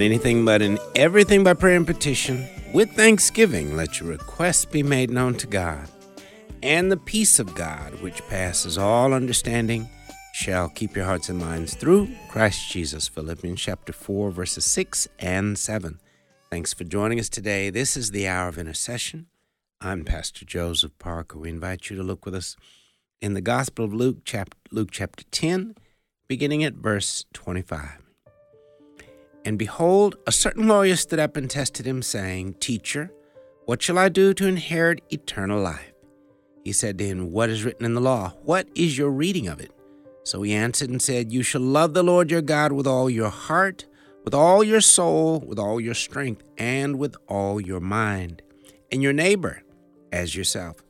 Anything but in everything by prayer and petition. With thanksgiving, let your requests be made known to God. And the peace of God, which passes all understanding, shall keep your hearts and minds through Christ Jesus. Philippians chapter 4, verses 6 and 7. Thanks for joining us today. This is the hour of intercession. I'm Pastor Joseph Parker. We invite you to look with us in the Gospel of Luke, chapter, Luke chapter 10, beginning at verse 25. And behold, a certain lawyer stood up and tested him, saying, Teacher, what shall I do to inherit eternal life? He said to him, What is written in the law? What is your reading of it? So he answered and said, You shall love the Lord your God with all your heart, with all your soul, with all your strength, and with all your mind, and your neighbor as yourself.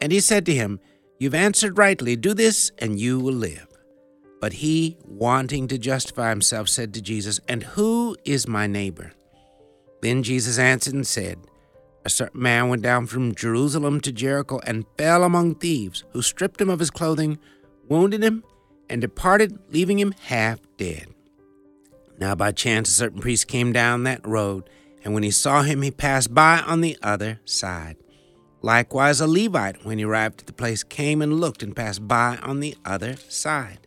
And he said to him, You've answered rightly. Do this, and you will live. But he, wanting to justify himself, said to Jesus, And who is my neighbor? Then Jesus answered and said, A certain man went down from Jerusalem to Jericho and fell among thieves, who stripped him of his clothing, wounded him, and departed, leaving him half dead. Now by chance a certain priest came down that road, and when he saw him, he passed by on the other side. Likewise, a Levite, when he arrived at the place, came and looked and passed by on the other side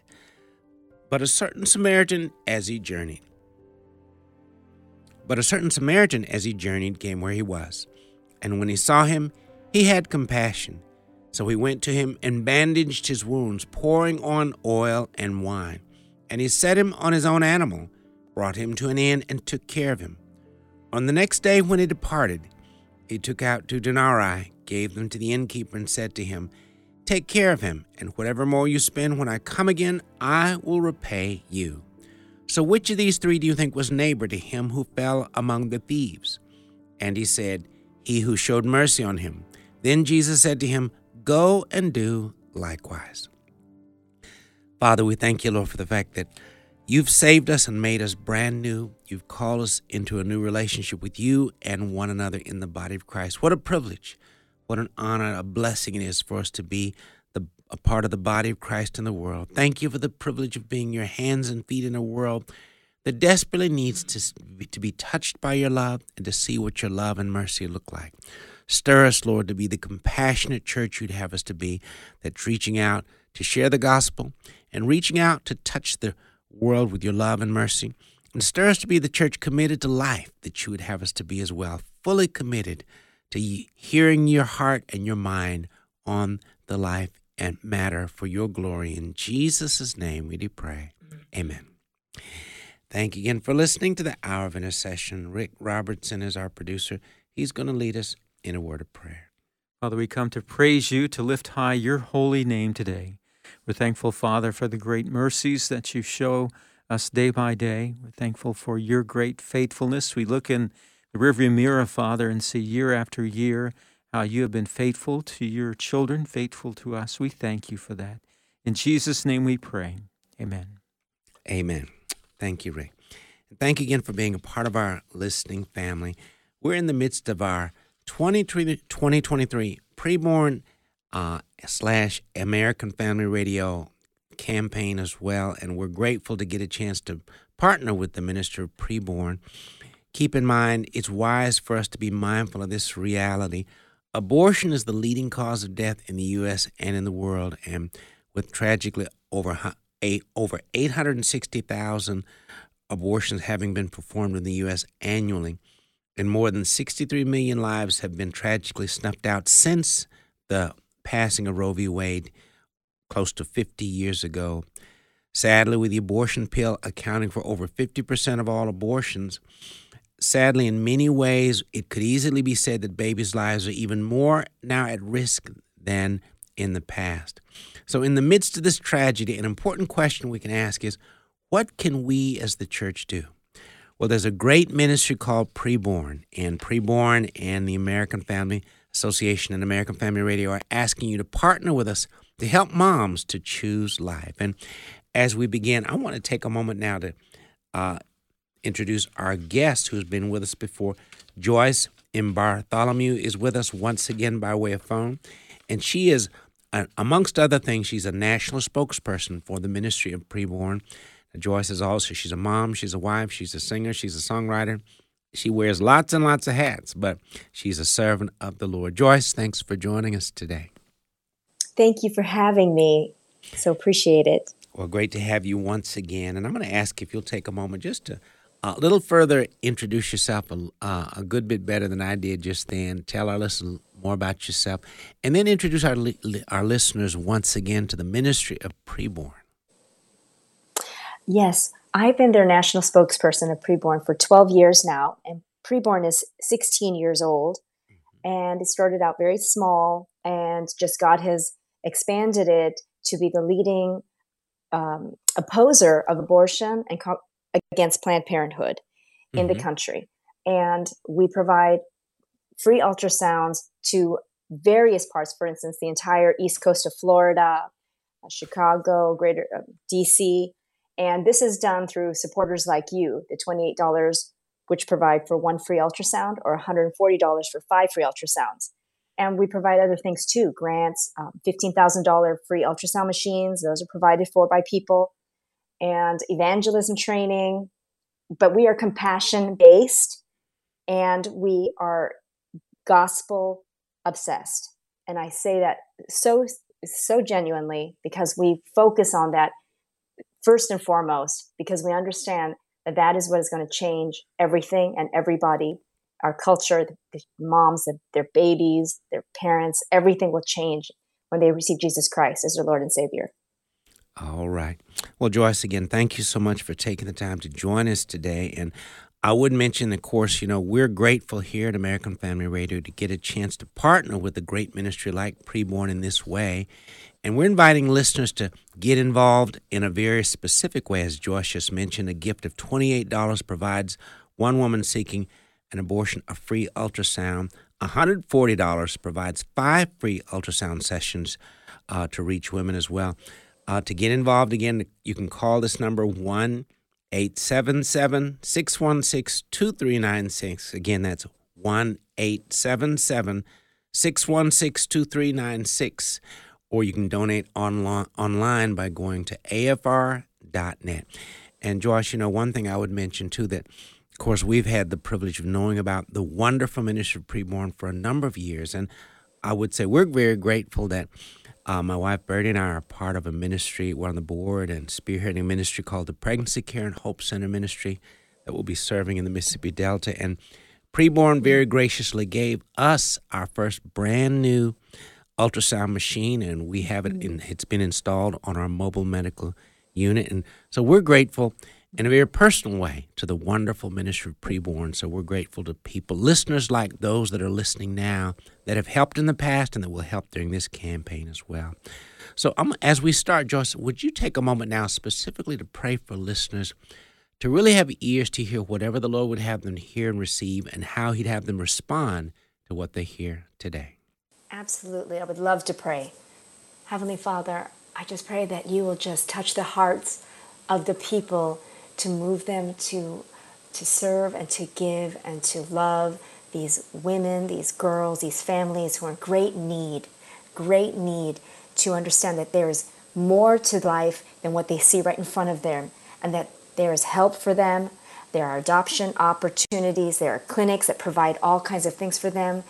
but a certain Samaritan as he journeyed. But a certain Samaritan as he journeyed came where he was, and when he saw him, he had compassion. So he went to him and bandaged his wounds, pouring on oil and wine. And he set him on his own animal, brought him to an inn, and took care of him. On the next day, when he departed, he took out two denarii, gave them to the innkeeper, and said to him, Take care of him, and whatever more you spend when I come again, I will repay you. So, which of these three do you think was neighbor to him who fell among the thieves? And he said, He who showed mercy on him. Then Jesus said to him, Go and do likewise. Father, we thank you, Lord, for the fact that you've saved us and made us brand new. You've called us into a new relationship with you and one another in the body of Christ. What a privilege what an honor, a blessing it is for us to be the, a part of the body of Christ in the world. Thank you for the privilege of being your hands and feet in a world that desperately needs to, to be touched by your love and to see what your love and mercy look like. Stir us, Lord, to be the compassionate church you'd have us to be, that's reaching out to share the gospel and reaching out to touch the world with your love and mercy. And stir us to be the church committed to life that you would have us to be as well, fully committed to hearing your heart and your mind on the life and matter for your glory. In Jesus' name we do pray. Mm-hmm. Amen. Thank you again for listening to the Hour of Intercession. Rick Robertson is our producer. He's going to lead us in a word of prayer. Father, we come to praise you, to lift high your holy name today. We're thankful, Father, for the great mercies that you show us day by day. We're thankful for your great faithfulness. We look in the rearview mirror, Father, and see year after year how you have been faithful to your children, faithful to us. We thank you for that. In Jesus' name we pray. Amen. Amen. Thank you, Ray. thank you again for being a part of our listening family. We're in the midst of our 2023 preborn uh, slash American Family Radio campaign as well, and we're grateful to get a chance to partner with the Minister of Preborn keep in mind it's wise for us to be mindful of this reality. Abortion is the leading cause of death in the U.S. and in the world, and with tragically over over 860,000 abortions having been performed in the U.S. annually, and more than 63 million lives have been tragically snuffed out since the passing of Roe v. Wade close to 50 years ago. Sadly, with the abortion pill accounting for over 50% of all abortions, Sadly, in many ways, it could easily be said that babies' lives are even more now at risk than in the past. So, in the midst of this tragedy, an important question we can ask is what can we as the church do? Well, there's a great ministry called Preborn, and Preborn and the American Family Association and American Family Radio are asking you to partner with us to help moms to choose life. And as we begin, I want to take a moment now to uh, introduce our guest who's been with us before. Joyce Im Bartholomew is with us once again by way of phone. And she is, uh, amongst other things, she's a national spokesperson for the Ministry of Preborn. Joyce is also, she's a mom, she's a wife, she's a singer, she's a songwriter. She wears lots and lots of hats, but she's a servant of the Lord. Joyce, thanks for joining us today. Thank you for having me. So appreciate it. Well, great to have you once again. And I'm going to ask if you'll take a moment just to a little further introduce yourself a, uh, a good bit better than I did just then. Tell our listeners more about yourself, and then introduce our li- our listeners once again to the ministry of Preborn. Yes, I've been their national spokesperson of Preborn for 12 years now, and Preborn is 16 years old, mm-hmm. and it started out very small, and just God has expanded it to be the leading um, opposer of abortion and co- against Planned Parenthood mm-hmm. in the mm-hmm. country. And we provide free ultrasounds to various parts, for instance, the entire east coast of Florida, uh, Chicago, greater uh, DC. And this is done through supporters like you, the $28, which provide for one free ultrasound, or $140 for five free ultrasounds. And we provide other things too grants, um, $15,000 free ultrasound machines, those are provided for by people, and evangelism training. But we are compassion based and we are gospel obsessed. And I say that so, so genuinely because we focus on that first and foremost, because we understand that that is what is going to change everything and everybody our culture, the, moms, the, their babies, their parents, everything will change when they receive Jesus Christ as their Lord and Savior. All right. Well, Joyce, again, thank you so much for taking the time to join us today. And I would mention, of course, you know, we're grateful here at American Family Radio to get a chance to partner with a great ministry like Preborn in this way. And we're inviting listeners to get involved in a very specific way. As Joyce just mentioned, a gift of $28 provides one woman seeking an abortion a free ultrasound. $140 provides five free ultrasound sessions uh, to reach women as well. Uh, to get involved again, you can call this number 1 877 616 2396. Again, that's 1 877 616 2396. Or you can donate online, online by going to afr.net. And Joyce, you know, one thing I would mention too that of course, we've had the privilege of knowing about the wonderful ministry of preborn for a number of years. And I would say we're very grateful that uh, my wife Bertie and I are part of a ministry. We're on the board and spearheading a ministry called the Pregnancy Care and Hope Center Ministry that will be serving in the Mississippi Delta. And Preborn very graciously gave us our first brand new ultrasound machine, and we have it. In, it's been installed on our mobile medical unit, and so we're grateful in a very personal way to the wonderful ministry of preborn. So we're grateful to people, listeners like those that are listening now, that have helped in the past and that will help during this campaign as well. So um, as we start, Joyce, would you take a moment now specifically to pray for listeners to really have ears to hear whatever the Lord would have them hear and receive and how He'd have them respond to what they hear today? Absolutely. I would love to pray. Heavenly Father, I just pray that you will just touch the hearts of the people to move them to to serve and to give and to love these women, these girls, these families who are in great need, great need to understand that there is more to life than what they see right in front of them and that there is help for them. There are adoption opportunities, there are clinics that provide all kinds of things for them,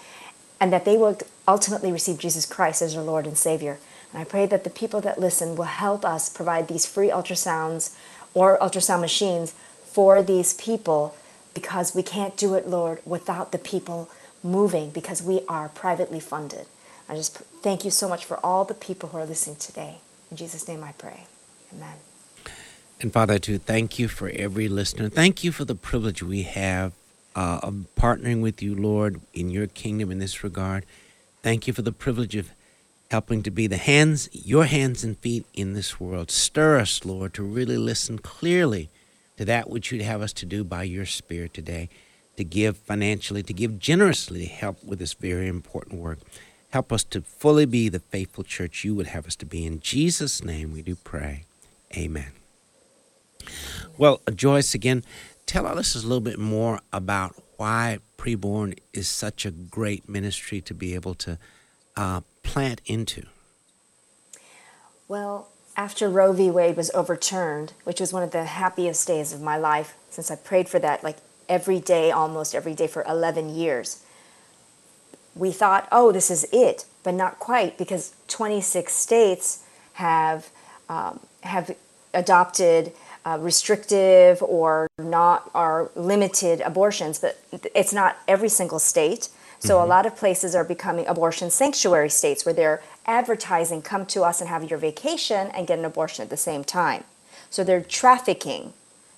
and that they will ultimately receive Jesus Christ as their Lord and Savior. And I pray that the people that listen will help us provide these free ultrasounds or ultrasound machines for these people because we can't do it, Lord, without the people moving because we are privately funded. I just thank you so much for all the people who are listening today. In Jesus' name I pray. Amen. And Father, to thank you for every listener. Thank you for the privilege we have uh, of partnering with you, Lord, in your kingdom in this regard. Thank you for the privilege of helping to be the hands, your hands and feet in this world. Stir us, Lord, to really listen clearly to that which you'd have us to do by your Spirit today, to give financially, to give generously to help with this very important work. Help us to fully be the faithful church you would have us to be. In Jesus' name we do pray. Amen. Well, uh, Joyce, again, tell our listeners a little bit more about why Preborn is such a great ministry to be able to uh, plant into? Well, after Roe v. Wade was overturned, which was one of the happiest days of my life since I prayed for that like every day, almost every day for 11 years, we thought, oh, this is it, but not quite because 26 states have, um, have adopted uh, restrictive or not or limited abortions, but it's not every single state. So mm-hmm. a lot of places are becoming abortion sanctuary states where they're advertising come to us and have your vacation and get an abortion at the same time. So they're trafficking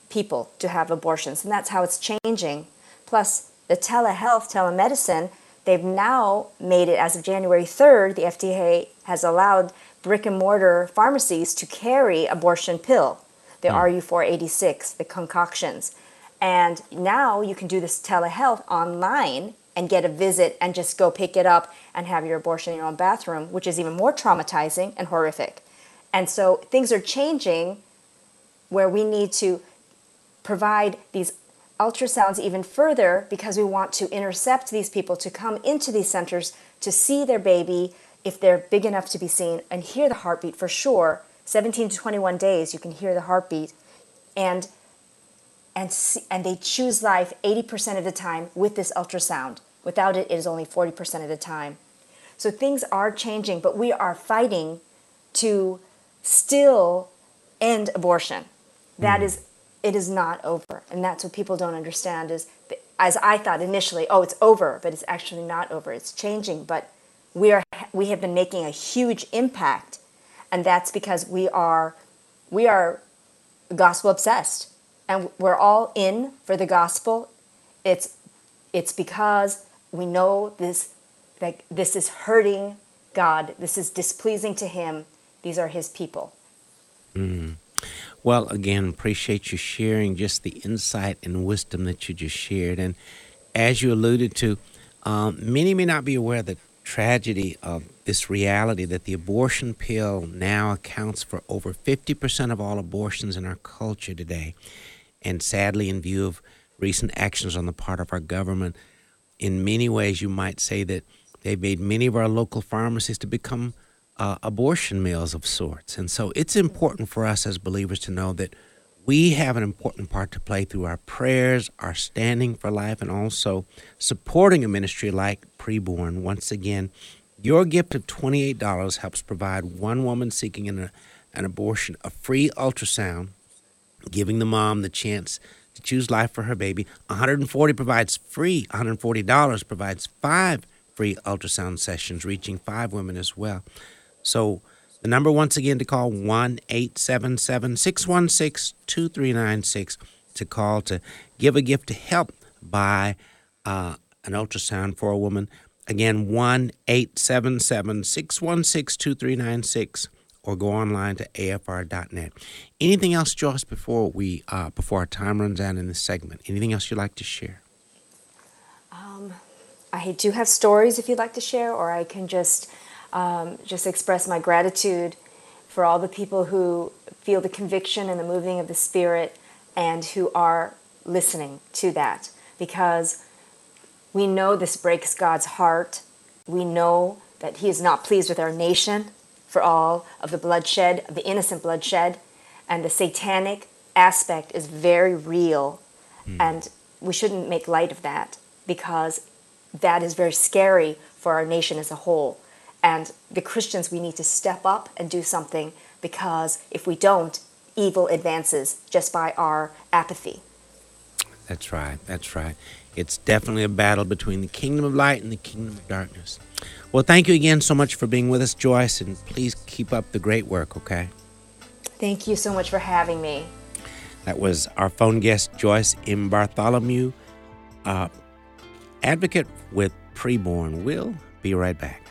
people to have abortions, and that's how it's changing. Plus, the telehealth, telemedicine, they've now made it as of January 3rd, the FDA has allowed brick and mortar pharmacies to carry abortion pill, the mm. RU486, the concoctions. And now you can do this telehealth online and get a visit and just go pick it up and have your abortion in your own bathroom, which is even more traumatizing and horrific. And so things are changing where we need to provide these ultrasounds even further because we want to intercept these people to come into these centers to see their baby if they're big enough to be seen and hear the heartbeat for sure 17 to 21 days you can hear the heartbeat and and see, and they choose life 80% of the time with this ultrasound without it it is only 40% of the time so things are changing but we are fighting to still end abortion That mm. is it is not over. And that's what people don't understand is as I thought initially, oh, it's over, but it's actually not over. It's changing, but we are we have been making a huge impact, and that's because we are we are gospel obsessed, and we're all in for the gospel. It's it's because we know this that this is hurting God. This is displeasing to Him. These are His people. Mm. Well, again, appreciate you sharing just the insight and wisdom that you just shared. And as you alluded to, um, many may not be aware of the tragedy of this reality that the abortion pill now accounts for over 50% of all abortions in our culture today. And sadly, in view of recent actions on the part of our government, in many ways, you might say that they've made many of our local pharmacies to become uh, abortion mills of sorts. And so it's important for us as believers to know that we have an important part to play through our prayers, our standing for life, and also supporting a ministry like Preborn. Once again, your gift of $28 helps provide one woman seeking an, an abortion a free ultrasound, giving the mom the chance to choose life for her baby. 140 provides free, $140 provides five free ultrasound sessions, reaching five women as well. So the number once again to call 1 877 616 2396 to call to give a gift to help buy uh, an ultrasound for a woman. Again, 1 877 616 2396 or go online to afr.net. Anything else, Joyce, before we uh, before our time runs out in this segment? Anything else you'd like to share? Um, I do have stories if you'd like to share, or I can just um, just express my gratitude for all the people who feel the conviction and the moving of the Spirit and who are listening to that because we know this breaks God's heart. We know that He is not pleased with our nation for all of the bloodshed, of the innocent bloodshed, and the satanic aspect is very real. Mm. And we shouldn't make light of that because that is very scary for our nation as a whole. And the Christians, we need to step up and do something because if we don't, evil advances just by our apathy. That's right. That's right. It's definitely a battle between the kingdom of light and the kingdom of darkness. Well, thank you again so much for being with us, Joyce, and please keep up the great work, okay? Thank you so much for having me. That was our phone guest, Joyce Im Bartholomew, uh, advocate with Preborn. We'll be right back.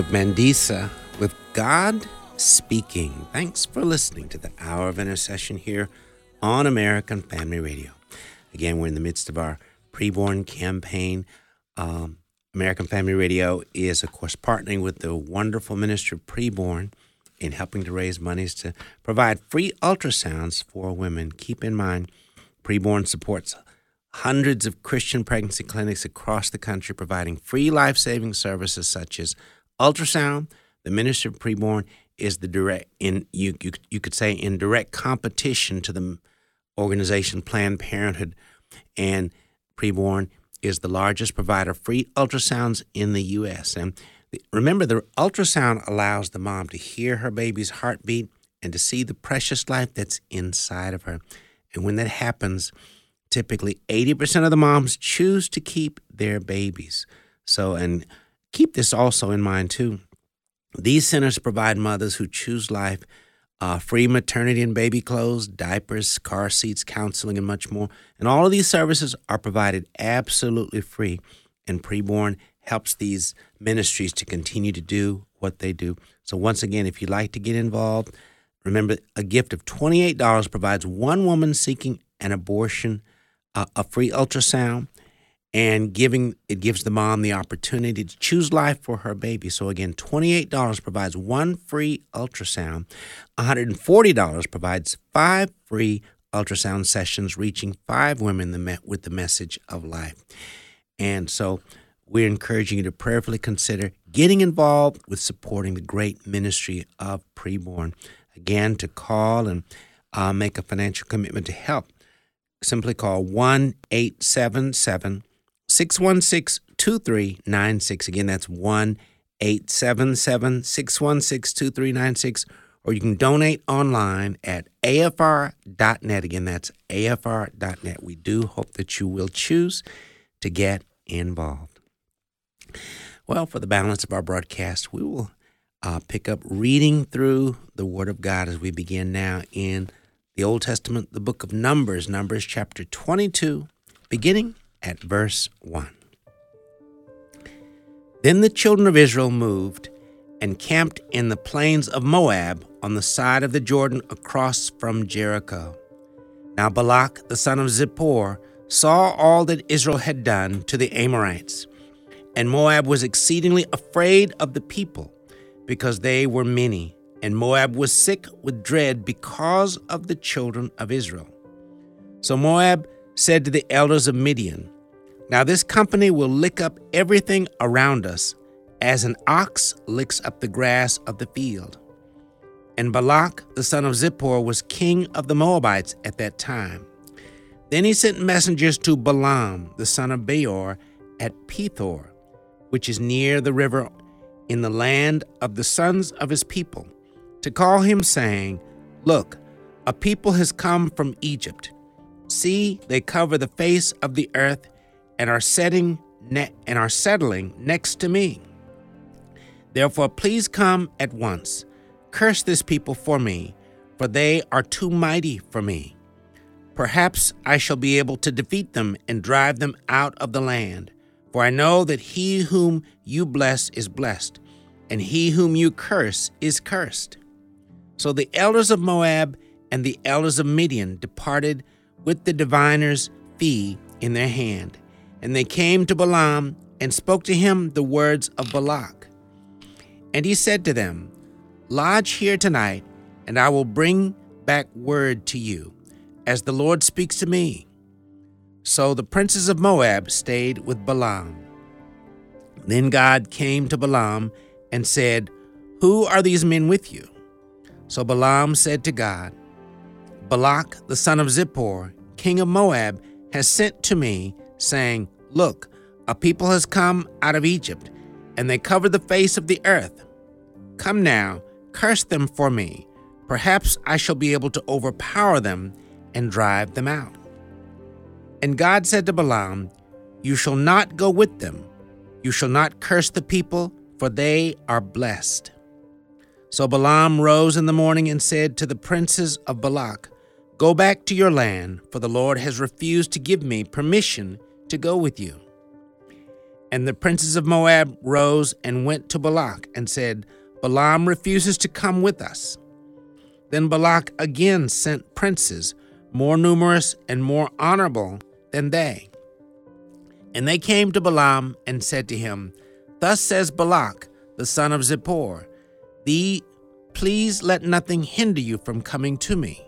Of Mandisa with God Speaking. Thanks for listening to the Hour of Intercession here on American Family Radio. Again, we're in the midst of our preborn campaign. Um, American Family Radio is, of course, partnering with the wonderful ministry of preborn in helping to raise monies to provide free ultrasounds for women. Keep in mind, preborn supports hundreds of Christian pregnancy clinics across the country providing free life saving services such as ultrasound. The Ministry of Preborn is the direct in you, you you could say in direct competition to the organization Planned Parenthood, and Preborn is the largest provider of free ultrasounds in the U.S. And the, remember, the ultrasound allows the mom to hear her baby's heartbeat and to see the precious life that's inside of her. And when that happens, typically 80% of the moms choose to keep their babies. So, and keep this also in mind too. These centers provide mothers who choose life uh, free maternity and baby clothes, diapers, car seats, counseling, and much more. And all of these services are provided absolutely free. And Preborn helps these ministries to continue to do what they do. So, once again, if you'd like to get involved, remember a gift of $28 provides one woman seeking an abortion uh, a free ultrasound and giving it gives the mom the opportunity to choose life for her baby. So again, $28 provides one free ultrasound. $140 provides five free ultrasound sessions reaching five women with the message of life. And so we're encouraging you to prayerfully consider getting involved with supporting the great ministry of preborn. Again, to call and uh, make a financial commitment to help, simply call 1 877 616 2396. Again, that's 1 877 616 2396. Or you can donate online at afr.net. Again, that's afr.net. We do hope that you will choose to get involved. Well, for the balance of our broadcast, we will uh, pick up reading through the Word of God as we begin now in the Old Testament, the book of Numbers, Numbers chapter 22, beginning at verse 1. Then the children of Israel moved and camped in the plains of Moab on the side of the Jordan across from Jericho. Now Balak the son of Zippor saw all that Israel had done to the Amorites, and Moab was exceedingly afraid of the people because they were many, and Moab was sick with dread because of the children of Israel. So Moab said to the elders of Midian, Now this company will lick up everything around us, as an ox licks up the grass of the field. And Balak the son of Zippor was king of the Moabites at that time. Then he sent messengers to Balaam the son of Beor at Pethor, which is near the river in the land of the sons of his people, to call him, saying, Look, a people has come from Egypt. See, they cover the face of the earth and are setting ne- and are settling next to me. Therefore, please come at once. Curse this people for me, for they are too mighty for me. Perhaps I shall be able to defeat them and drive them out of the land. For I know that he whom you bless is blessed, and he whom you curse is cursed. So the elders of Moab and the elders of Midian departed with the diviner's fee in their hand. And they came to Balaam and spoke to him the words of Balak. And he said to them, Lodge here tonight, and I will bring back word to you, as the Lord speaks to me. So the princes of Moab stayed with Balaam. Then God came to Balaam and said, Who are these men with you? So Balaam said to God, Balak the son of Zippor, king of Moab, has sent to me, saying, Look, a people has come out of Egypt, and they cover the face of the earth. Come now, curse them for me. Perhaps I shall be able to overpower them and drive them out. And God said to Balaam, You shall not go with them. You shall not curse the people, for they are blessed. So Balaam rose in the morning and said to the princes of Balak, Go back to your land, for the Lord has refused to give me permission to go with you. And the princes of Moab rose and went to Balak and said, Balaam refuses to come with us. Then Balak again sent princes, more numerous and more honorable than they. And they came to Balaam and said to him, Thus says Balak, the son of Zippor, Thee, please let nothing hinder you from coming to me.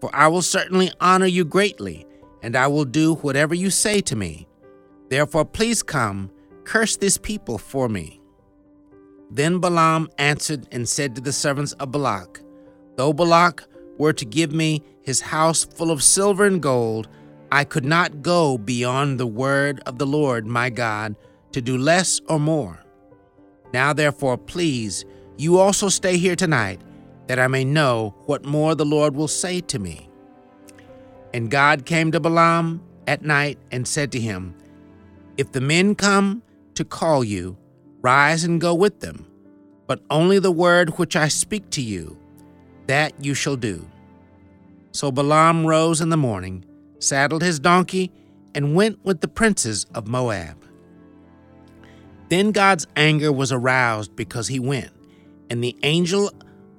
For I will certainly honor you greatly, and I will do whatever you say to me. Therefore, please come, curse this people for me. Then Balaam answered and said to the servants of Balak, Though Balak were to give me his house full of silver and gold, I could not go beyond the word of the Lord my God to do less or more. Now, therefore, please, you also stay here tonight that I may know what more the Lord will say to me. And God came to Balaam at night and said to him, If the men come to call you, rise and go with them, but only the word which I speak to you, that you shall do. So Balaam rose in the morning, saddled his donkey, and went with the princes of Moab. Then God's anger was aroused because he went, and the angel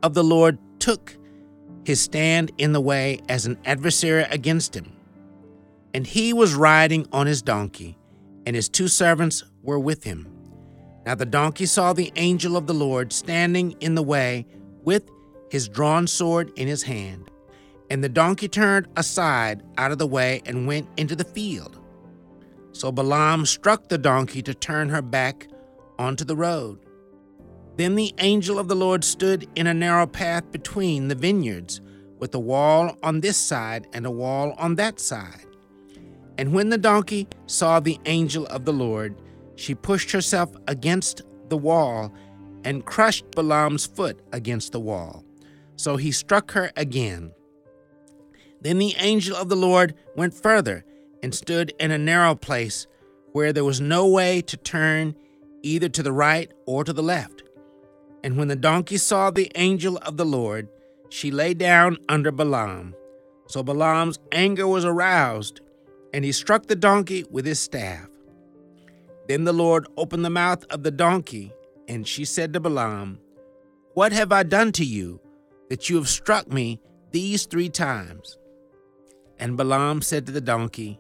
of the Lord took his stand in the way as an adversary against him. And he was riding on his donkey, and his two servants were with him. Now the donkey saw the angel of the Lord standing in the way with his drawn sword in his hand. And the donkey turned aside out of the way and went into the field. So Balaam struck the donkey to turn her back onto the road. Then the angel of the Lord stood in a narrow path between the vineyards, with a wall on this side and a wall on that side. And when the donkey saw the angel of the Lord, she pushed herself against the wall and crushed Balaam's foot against the wall. So he struck her again. Then the angel of the Lord went further and stood in a narrow place where there was no way to turn either to the right or to the left. And when the donkey saw the angel of the Lord, she lay down under Balaam. So Balaam's anger was aroused, and he struck the donkey with his staff. Then the Lord opened the mouth of the donkey, and she said to Balaam, What have I done to you, that you have struck me these three times? And Balaam said to the donkey,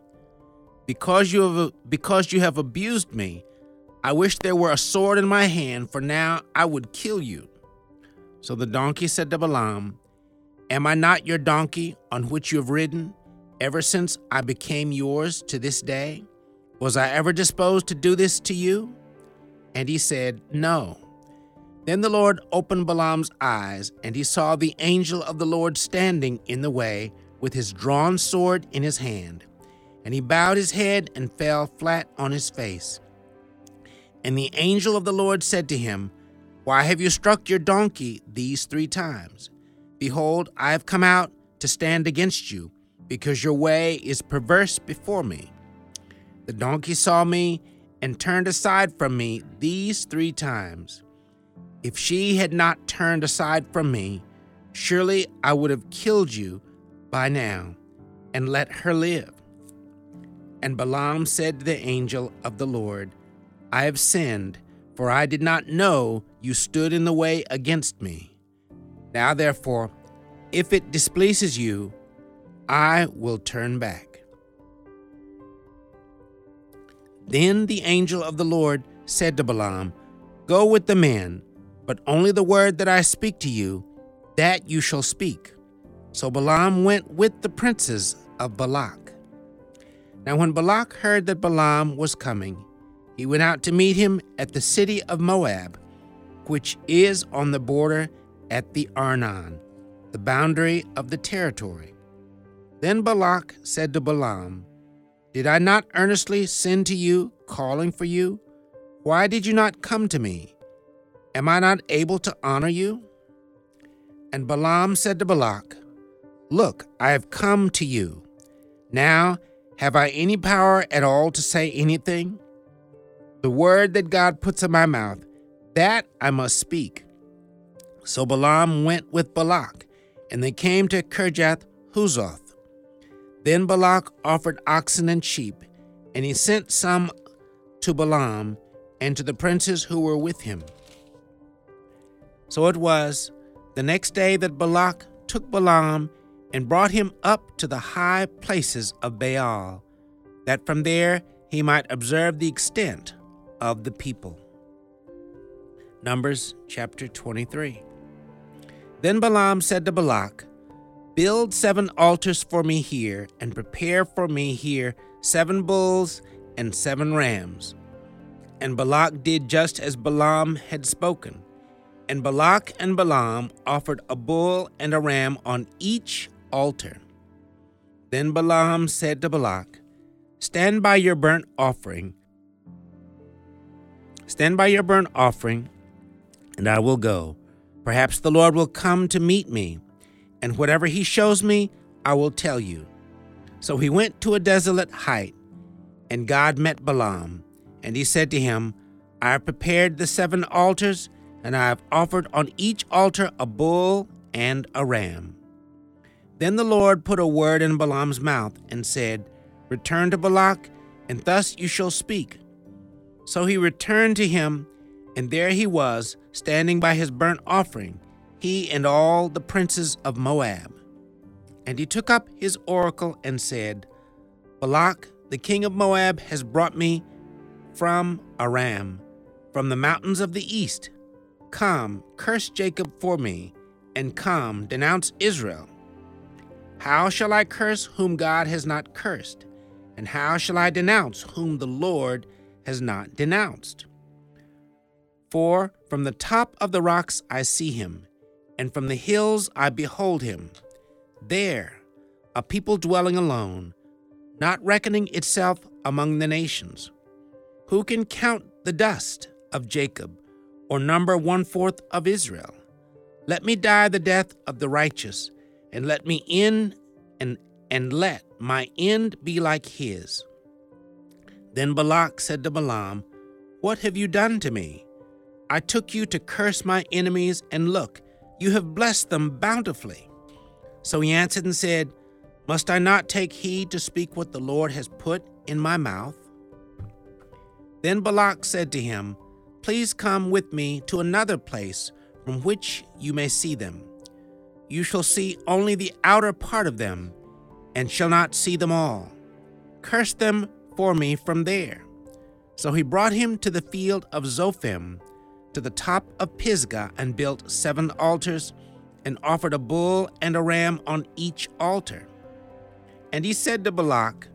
Because you have, because you have abused me, I wish there were a sword in my hand, for now I would kill you. So the donkey said to Balaam, Am I not your donkey on which you have ridden ever since I became yours to this day? Was I ever disposed to do this to you? And he said, No. Then the Lord opened Balaam's eyes, and he saw the angel of the Lord standing in the way with his drawn sword in his hand. And he bowed his head and fell flat on his face. And the angel of the Lord said to him, Why have you struck your donkey these three times? Behold, I have come out to stand against you, because your way is perverse before me. The donkey saw me and turned aside from me these three times. If she had not turned aside from me, surely I would have killed you by now and let her live. And Balaam said to the angel of the Lord, I have sinned, for I did not know you stood in the way against me. Now, therefore, if it displeases you, I will turn back. Then the angel of the Lord said to Balaam, Go with the men, but only the word that I speak to you, that you shall speak. So Balaam went with the princes of Balak. Now, when Balak heard that Balaam was coming, he went out to meet him at the city of Moab, which is on the border at the Arnon, the boundary of the territory. Then Balak said to Balaam, Did I not earnestly send to you, calling for you? Why did you not come to me? Am I not able to honor you? And Balaam said to Balak, Look, I have come to you. Now, have I any power at all to say anything? The word that God puts in my mouth, that I must speak. So Balaam went with Balak, and they came to Kirjath Huzoth. Then Balak offered oxen and sheep, and he sent some to Balaam and to the princes who were with him. So it was the next day that Balak took Balaam and brought him up to the high places of Baal, that from there he might observe the extent of the people. Numbers chapter 23. Then Balaam said to Balak, Build seven altars for me here, and prepare for me here seven bulls and seven rams. And Balak did just as Balaam had spoken. And Balak and Balaam offered a bull and a ram on each altar. Then Balaam said to Balak, Stand by your burnt offering. Stand by your burnt offering, and I will go. Perhaps the Lord will come to meet me, and whatever he shows me, I will tell you. So he went to a desolate height, and God met Balaam, and he said to him, I have prepared the seven altars, and I have offered on each altar a bull and a ram. Then the Lord put a word in Balaam's mouth and said, Return to Balak, and thus you shall speak. So he returned to him, and there he was, standing by his burnt offering, he and all the princes of Moab. And he took up his oracle and said, Balak, the king of Moab, has brought me from Aram, from the mountains of the east. Come, curse Jacob for me, and come, denounce Israel. How shall I curse whom God has not cursed? And how shall I denounce whom the Lord has not denounced? For from the top of the rocks I see him, and from the hills I behold him. There, a people dwelling alone, not reckoning itself among the nations. Who can count the dust of Jacob, or number one fourth of Israel? Let me die the death of the righteous and let me in and and let my end be like his. Then Balak said to Balaam, What have you done to me? I took you to curse my enemies, and look, you have blessed them bountifully. So he answered and said, Must I not take heed to speak what the Lord has put in my mouth? Then Balak said to him, Please come with me to another place from which you may see them you shall see only the outer part of them, and shall not see them all. Curse them for me from there. So he brought him to the field of Zophim, to the top of Pisgah, and built seven altars, and offered a bull and a ram on each altar. And he said to Balak,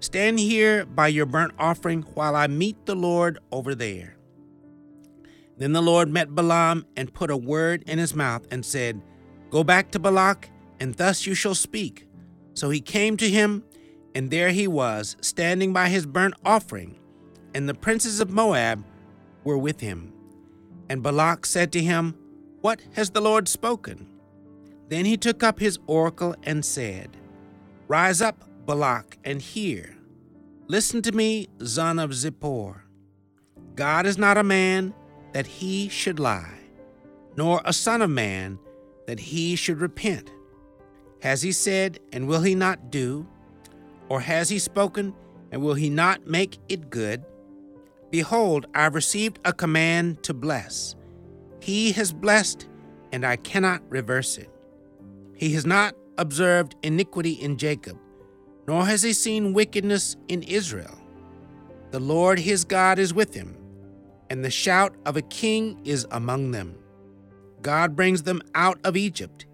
Stand here by your burnt offering while I meet the Lord over there. Then the Lord met Balaam and put a word in his mouth and said, Go back to Balak, and thus you shall speak. So he came to him, and there he was, standing by his burnt offering, and the princes of Moab were with him. And Balak said to him, What has the Lord spoken? Then he took up his oracle and said, Rise up, Balak, and hear. Listen to me, son of Zippor. God is not a man that he should lie, nor a son of man that he should repent? Has he said, and will he not do? Or has he spoken, and will he not make it good? Behold, I have received a command to bless. He has blessed, and I cannot reverse it. He has not observed iniquity in Jacob, nor has he seen wickedness in Israel. The Lord his God is with him, and the shout of a king is among them. God brings them out of Egypt.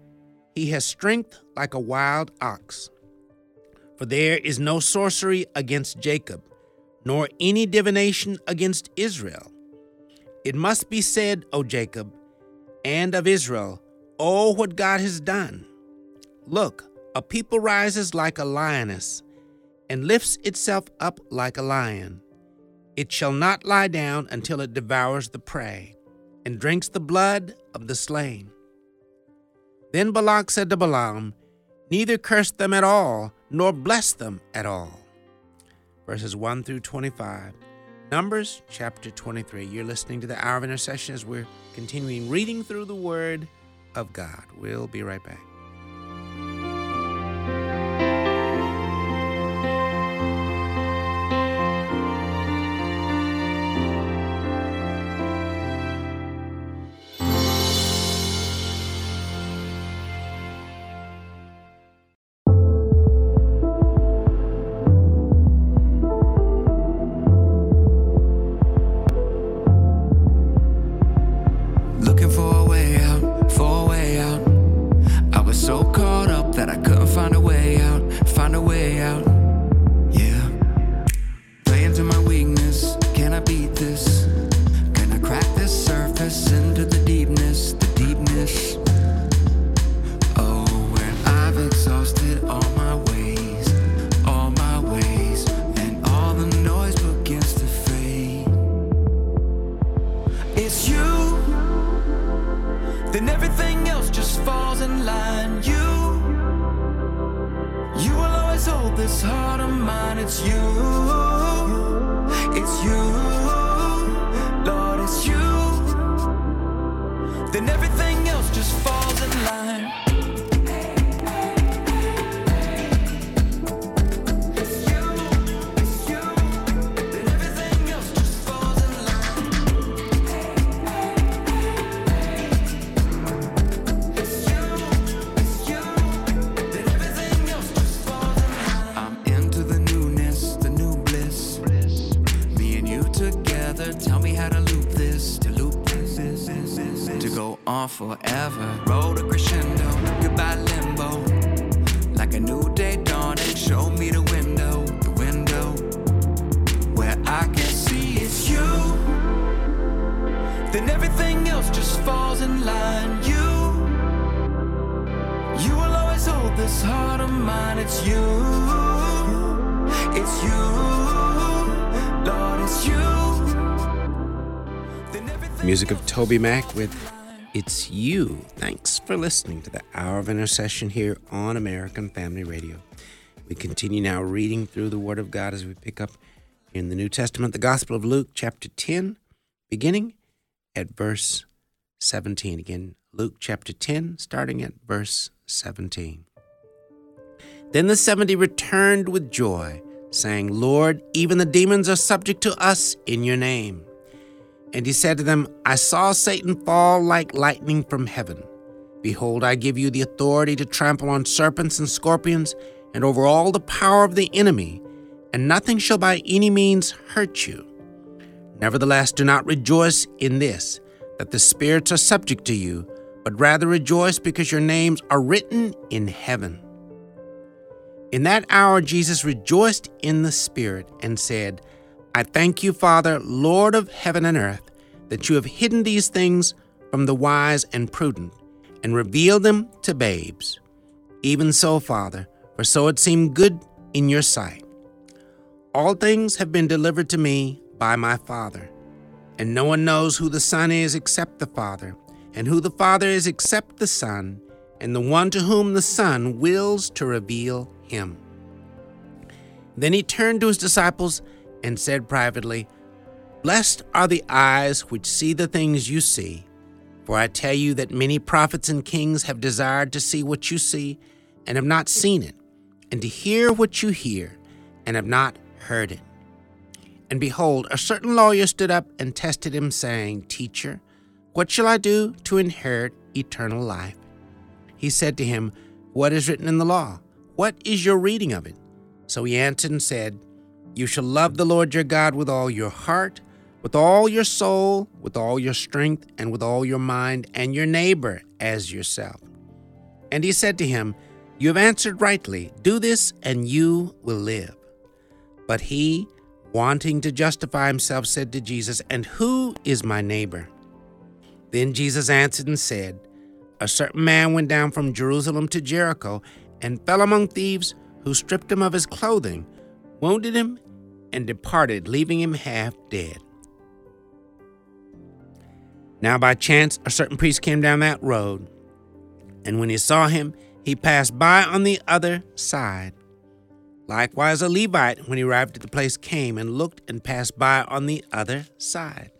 He has strength like a wild ox. For there is no sorcery against Jacob, nor any divination against Israel. It must be said, O Jacob, and of Israel, Oh, what God has done! Look, a people rises like a lioness, and lifts itself up like a lion. It shall not lie down until it devours the prey, and drinks the blood of the slain. Then Balak said to Balaam, Neither curse them at all, nor bless them at all. Verses 1 through 25. Numbers chapter 23. You're listening to the Hour of Intercession as we're continuing reading through the Word of God. We'll be right back. On forever. Roll the crescendo, goodbye limbo. Like a new day dawning, show me the window, the window where I can see it's you. Then everything else just falls in line. You. You will always hold this heart of mine. It's you. It's you. Lord, it's you. Music of Toby Mac with It's You. Thanks for listening to the Hour of Intercession here on American Family Radio. We continue now reading through the Word of God as we pick up in the New Testament, the Gospel of Luke, chapter 10, beginning at verse 17. Again, Luke chapter 10, starting at verse 17. Then the seventy returned with joy, saying, Lord, even the demons are subject to us in your name. And he said to them, I saw Satan fall like lightning from heaven. Behold, I give you the authority to trample on serpents and scorpions, and over all the power of the enemy, and nothing shall by any means hurt you. Nevertheless, do not rejoice in this, that the spirits are subject to you, but rather rejoice because your names are written in heaven. In that hour, Jesus rejoiced in the Spirit and said, I thank you, Father, Lord of heaven and earth, that you have hidden these things from the wise and prudent and revealed them to babes. Even so, Father, for so it seemed good in your sight. All things have been delivered to me by my Father, and no one knows who the Son is except the Father, and who the Father is except the Son, and the one to whom the Son wills to reveal him. Then he turned to his disciples and said privately, Blessed are the eyes which see the things you see. For I tell you that many prophets and kings have desired to see what you see and have not seen it, and to hear what you hear and have not heard it. And behold, a certain lawyer stood up and tested him, saying, Teacher, what shall I do to inherit eternal life? He said to him, What is written in the law? What is your reading of it? So he answered and said, You shall love the Lord your God with all your heart, with all your soul, with all your strength, and with all your mind, and your neighbor as yourself. And he said to him, You have answered rightly. Do this, and you will live. But he, wanting to justify himself, said to Jesus, And who is my neighbor? Then Jesus answered and said, A certain man went down from Jerusalem to Jericho and fell among thieves who stripped him of his clothing, wounded him, and departed, leaving him half dead. Now, by chance, a certain priest came down that road, and when he saw him, he passed by on the other side. Likewise, a Levite, when he arrived at the place, came and looked and passed by on the other side.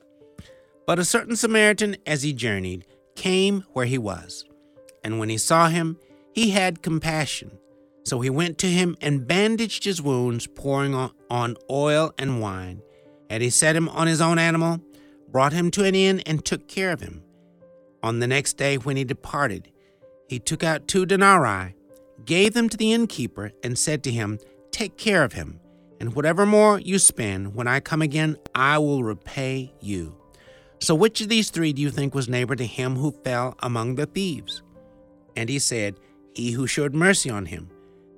But a certain Samaritan, as he journeyed, came where he was. And when he saw him, he had compassion. So he went to him and bandaged his wounds, pouring on oil and wine. And he set him on his own animal, brought him to an inn, and took care of him. On the next day, when he departed, he took out two denarii, gave them to the innkeeper, and said to him, Take care of him, and whatever more you spend, when I come again, I will repay you. So which of these three do you think was neighbor to him who fell among the thieves? And he said, He who showed mercy on him.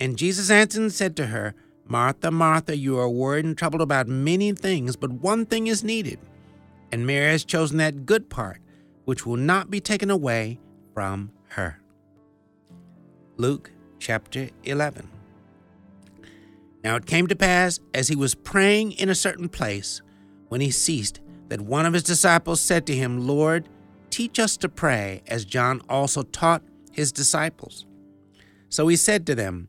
And Jesus answered and said to her, Martha, Martha, you are worried and troubled about many things, but one thing is needed. And Mary has chosen that good part, which will not be taken away from her. Luke chapter 11. Now it came to pass, as he was praying in a certain place, when he ceased, that one of his disciples said to him, Lord, teach us to pray, as John also taught his disciples. So he said to them,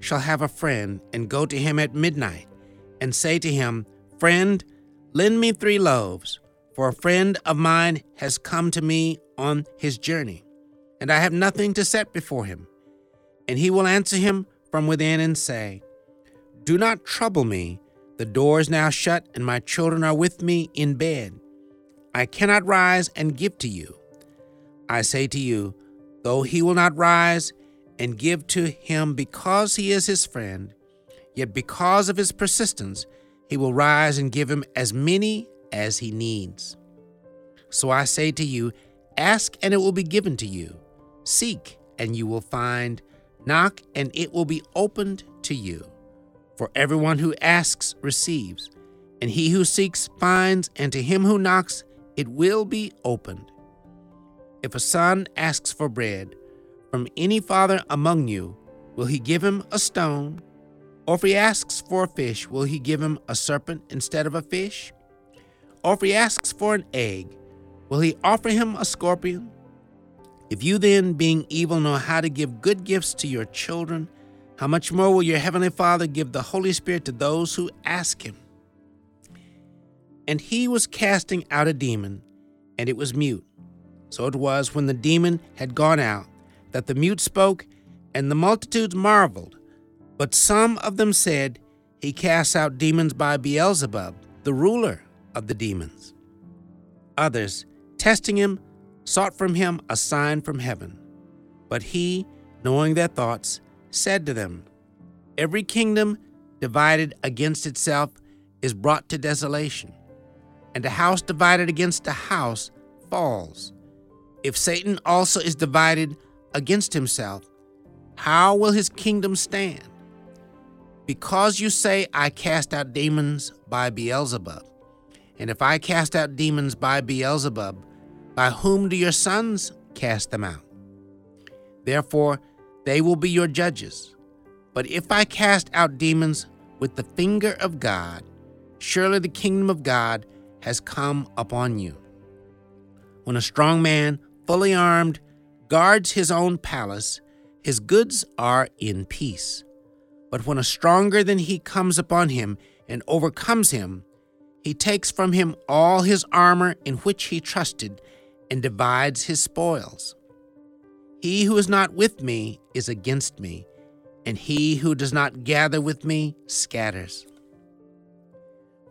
shall have a friend, and go to him at midnight, and say to him, Friend, lend me three loaves, for a friend of mine has come to me on his journey, and I have nothing to set before him? And he will answer him from within and say, do not trouble me. The door is now shut, and my children are with me in bed. I cannot rise and give to you. I say to you, though he will not rise and give to him because he is his friend, yet because of his persistence, he will rise and give him as many as he needs. So I say to you, ask and it will be given to you. Seek and you will find. Knock and it will be opened to you. For everyone who asks receives, and he who seeks finds, and to him who knocks it will be opened. If a son asks for bread from any father among you, will he give him a stone? Or if he asks for a fish, will he give him a serpent instead of a fish? Or if he asks for an egg, will he offer him a scorpion? If you then, being evil, know how to give good gifts to your children, how much more will your heavenly Father give the Holy Spirit to those who ask him? And he was casting out a demon, and it was mute. So it was when the demon had gone out that the mute spoke, and the multitudes marveled. But some of them said, He casts out demons by Beelzebub, the ruler of the demons. Others, testing him, sought from him a sign from heaven. But he, knowing their thoughts, said to them, Every kingdom divided against itself is brought to desolation, and a house divided against a house falls. If Satan also is divided against himself, how will his kingdom stand? Because you say, I cast out demons by Beelzebub. And if I cast out demons by Beelzebub, by whom do your sons cast them out? Therefore, they will be your judges. But if I cast out demons with the finger of God, surely the kingdom of God has come upon you. When a strong man, fully armed, guards his own palace, his goods are in peace. But when a stronger than he comes upon him and overcomes him, he takes from him all his armor in which he trusted and divides his spoils. He who is not with me is against me, and he who does not gather with me scatters.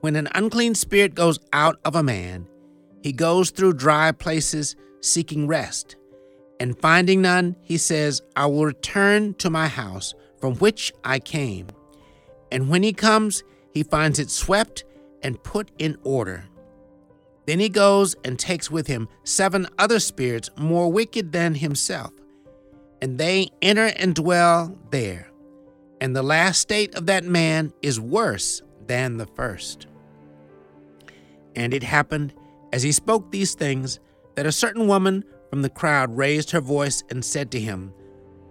When an unclean spirit goes out of a man, he goes through dry places seeking rest, and finding none, he says, I will return to my house from which I came. And when he comes, he finds it swept and put in order. Then he goes and takes with him seven other spirits more wicked than himself, and they enter and dwell there. And the last state of that man is worse than the first. And it happened, as he spoke these things, that a certain woman from the crowd raised her voice and said to him,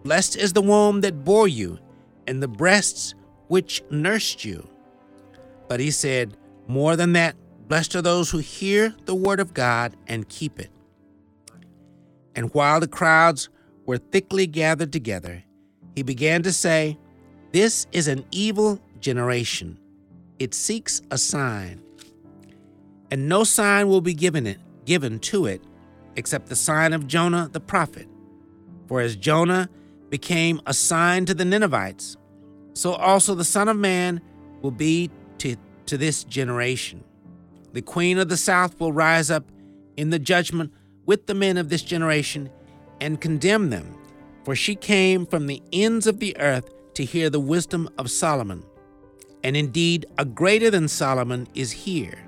Blessed is the womb that bore you, and the breasts which nursed you. But he said, More than that, blessed are those who hear the word of God and keep it. And while the crowds were thickly gathered together, he began to say, This is an evil generation. It seeks a sign. And no sign will be given it, given to it, except the sign of Jonah the prophet. For as Jonah became a sign to the Ninevites, so also the Son of Man will be to, to this generation. The Queen of the South will rise up in the judgment with the men of this generation and condemn them, for she came from the ends of the earth to hear the wisdom of Solomon. And indeed, a greater than Solomon is here.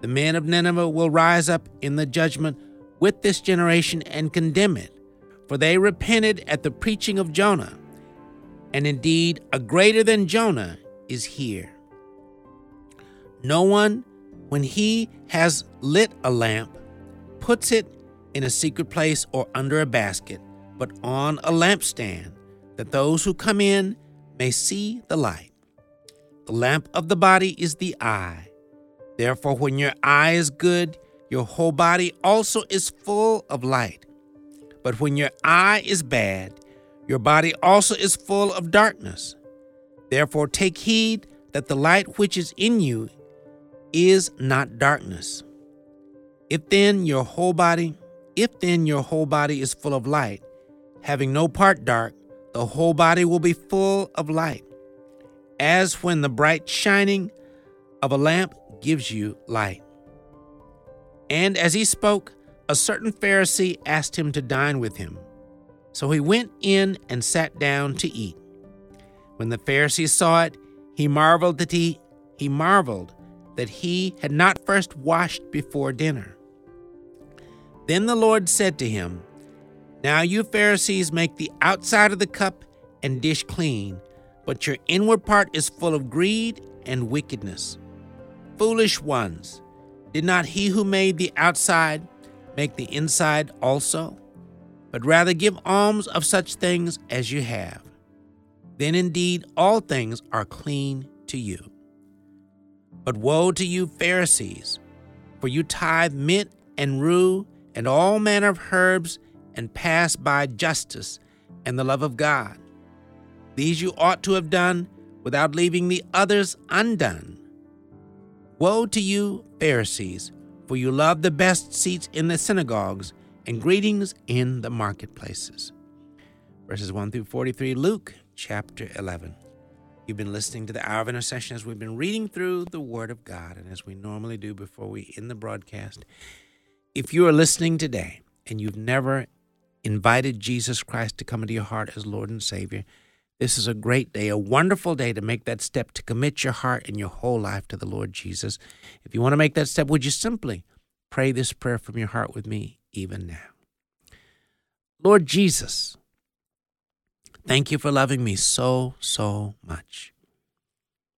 The men of Nineveh will rise up in the judgment with this generation and condemn it, for they repented at the preaching of Jonah. And indeed, a greater than Jonah is here. No one, when he has lit a lamp, puts it in a secret place or under a basket, but on a lampstand, that those who come in may see the light. The lamp of the body is the eye. Therefore, when your eye is good, your whole body also is full of light. But when your eye is bad, your body also is full of darkness. Therefore, take heed that the light which is in you is not darkness. If then your whole body, if then your whole body is full of light, having no part dark, the whole body will be full of light, as when the bright shining of a lamp gives you light. And as he spoke, a certain Pharisee asked him to dine with him. So he went in and sat down to eat. When the Pharisee saw it, he marveled that he he marveled that he had not first washed before dinner. Then the Lord said to him, Now you Pharisees make the outside of the cup and dish clean, but your inward part is full of greed and wickedness. Foolish ones, did not he who made the outside make the inside also? But rather give alms of such things as you have. Then indeed all things are clean to you. But woe to you, Pharisees, for you tithe mint and rue and all manner of herbs and pass by justice and the love of God. These you ought to have done without leaving the others undone. Woe to you, Pharisees, for you love the best seats in the synagogues and greetings in the marketplaces. Verses 1 through 43, Luke chapter 11. You've been listening to the Hour of Intercession as we've been reading through the Word of God, and as we normally do before we end the broadcast. If you are listening today and you've never invited Jesus Christ to come into your heart as Lord and Savior, this is a great day, a wonderful day to make that step to commit your heart and your whole life to the Lord Jesus. If you want to make that step, would you simply pray this prayer from your heart with me even now? Lord Jesus, Thank you for loving me so, so much.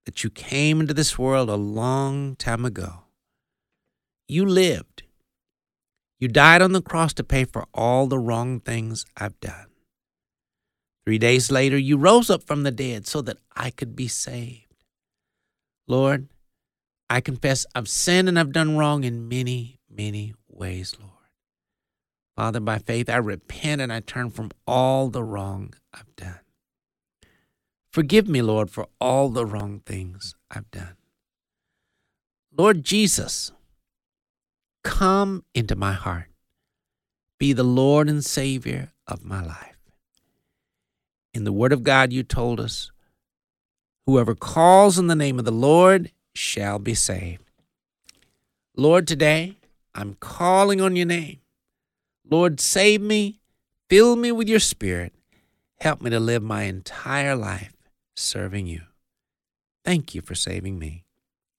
That you came into this world a long time ago. You lived. You died on the cross to pay for all the wrong things I've done. Three days later, you rose up from the dead so that I could be saved. Lord, I confess I've sinned and I've done wrong in many, many ways, Lord. Father, by faith, I repent and I turn from all the wrong I've done. Forgive me, Lord, for all the wrong things I've done. Lord Jesus, come into my heart. Be the Lord and Savior of my life. In the Word of God, you told us, whoever calls in the name of the Lord shall be saved. Lord, today I'm calling on your name. Lord, save me, fill me with your spirit. Help me to live my entire life serving you. Thank you for saving me.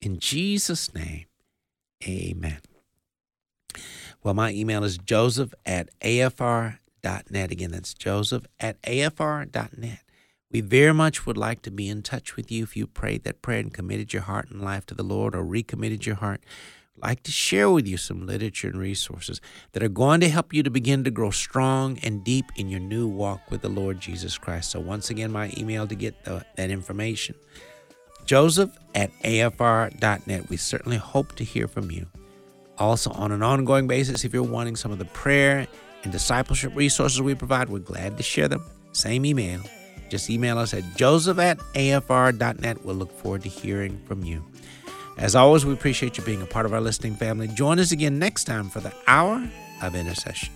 In Jesus' name, amen. Well, my email is joseph at afr.net. Again, that's joseph at afr.net. We very much would like to be in touch with you if you prayed that prayer and committed your heart and life to the Lord or recommitted your heart like to share with you some literature and resources that are going to help you to begin to grow strong and deep in your new walk with the Lord Jesus Christ. So, once again, my email to get the, that information joseph at afr.net. We certainly hope to hear from you. Also, on an ongoing basis, if you're wanting some of the prayer and discipleship resources we provide, we're glad to share them. Same email. Just email us at joseph at afr.net. We'll look forward to hearing from you. As always, we appreciate you being a part of our listening family. Join us again next time for the Hour of Intercession.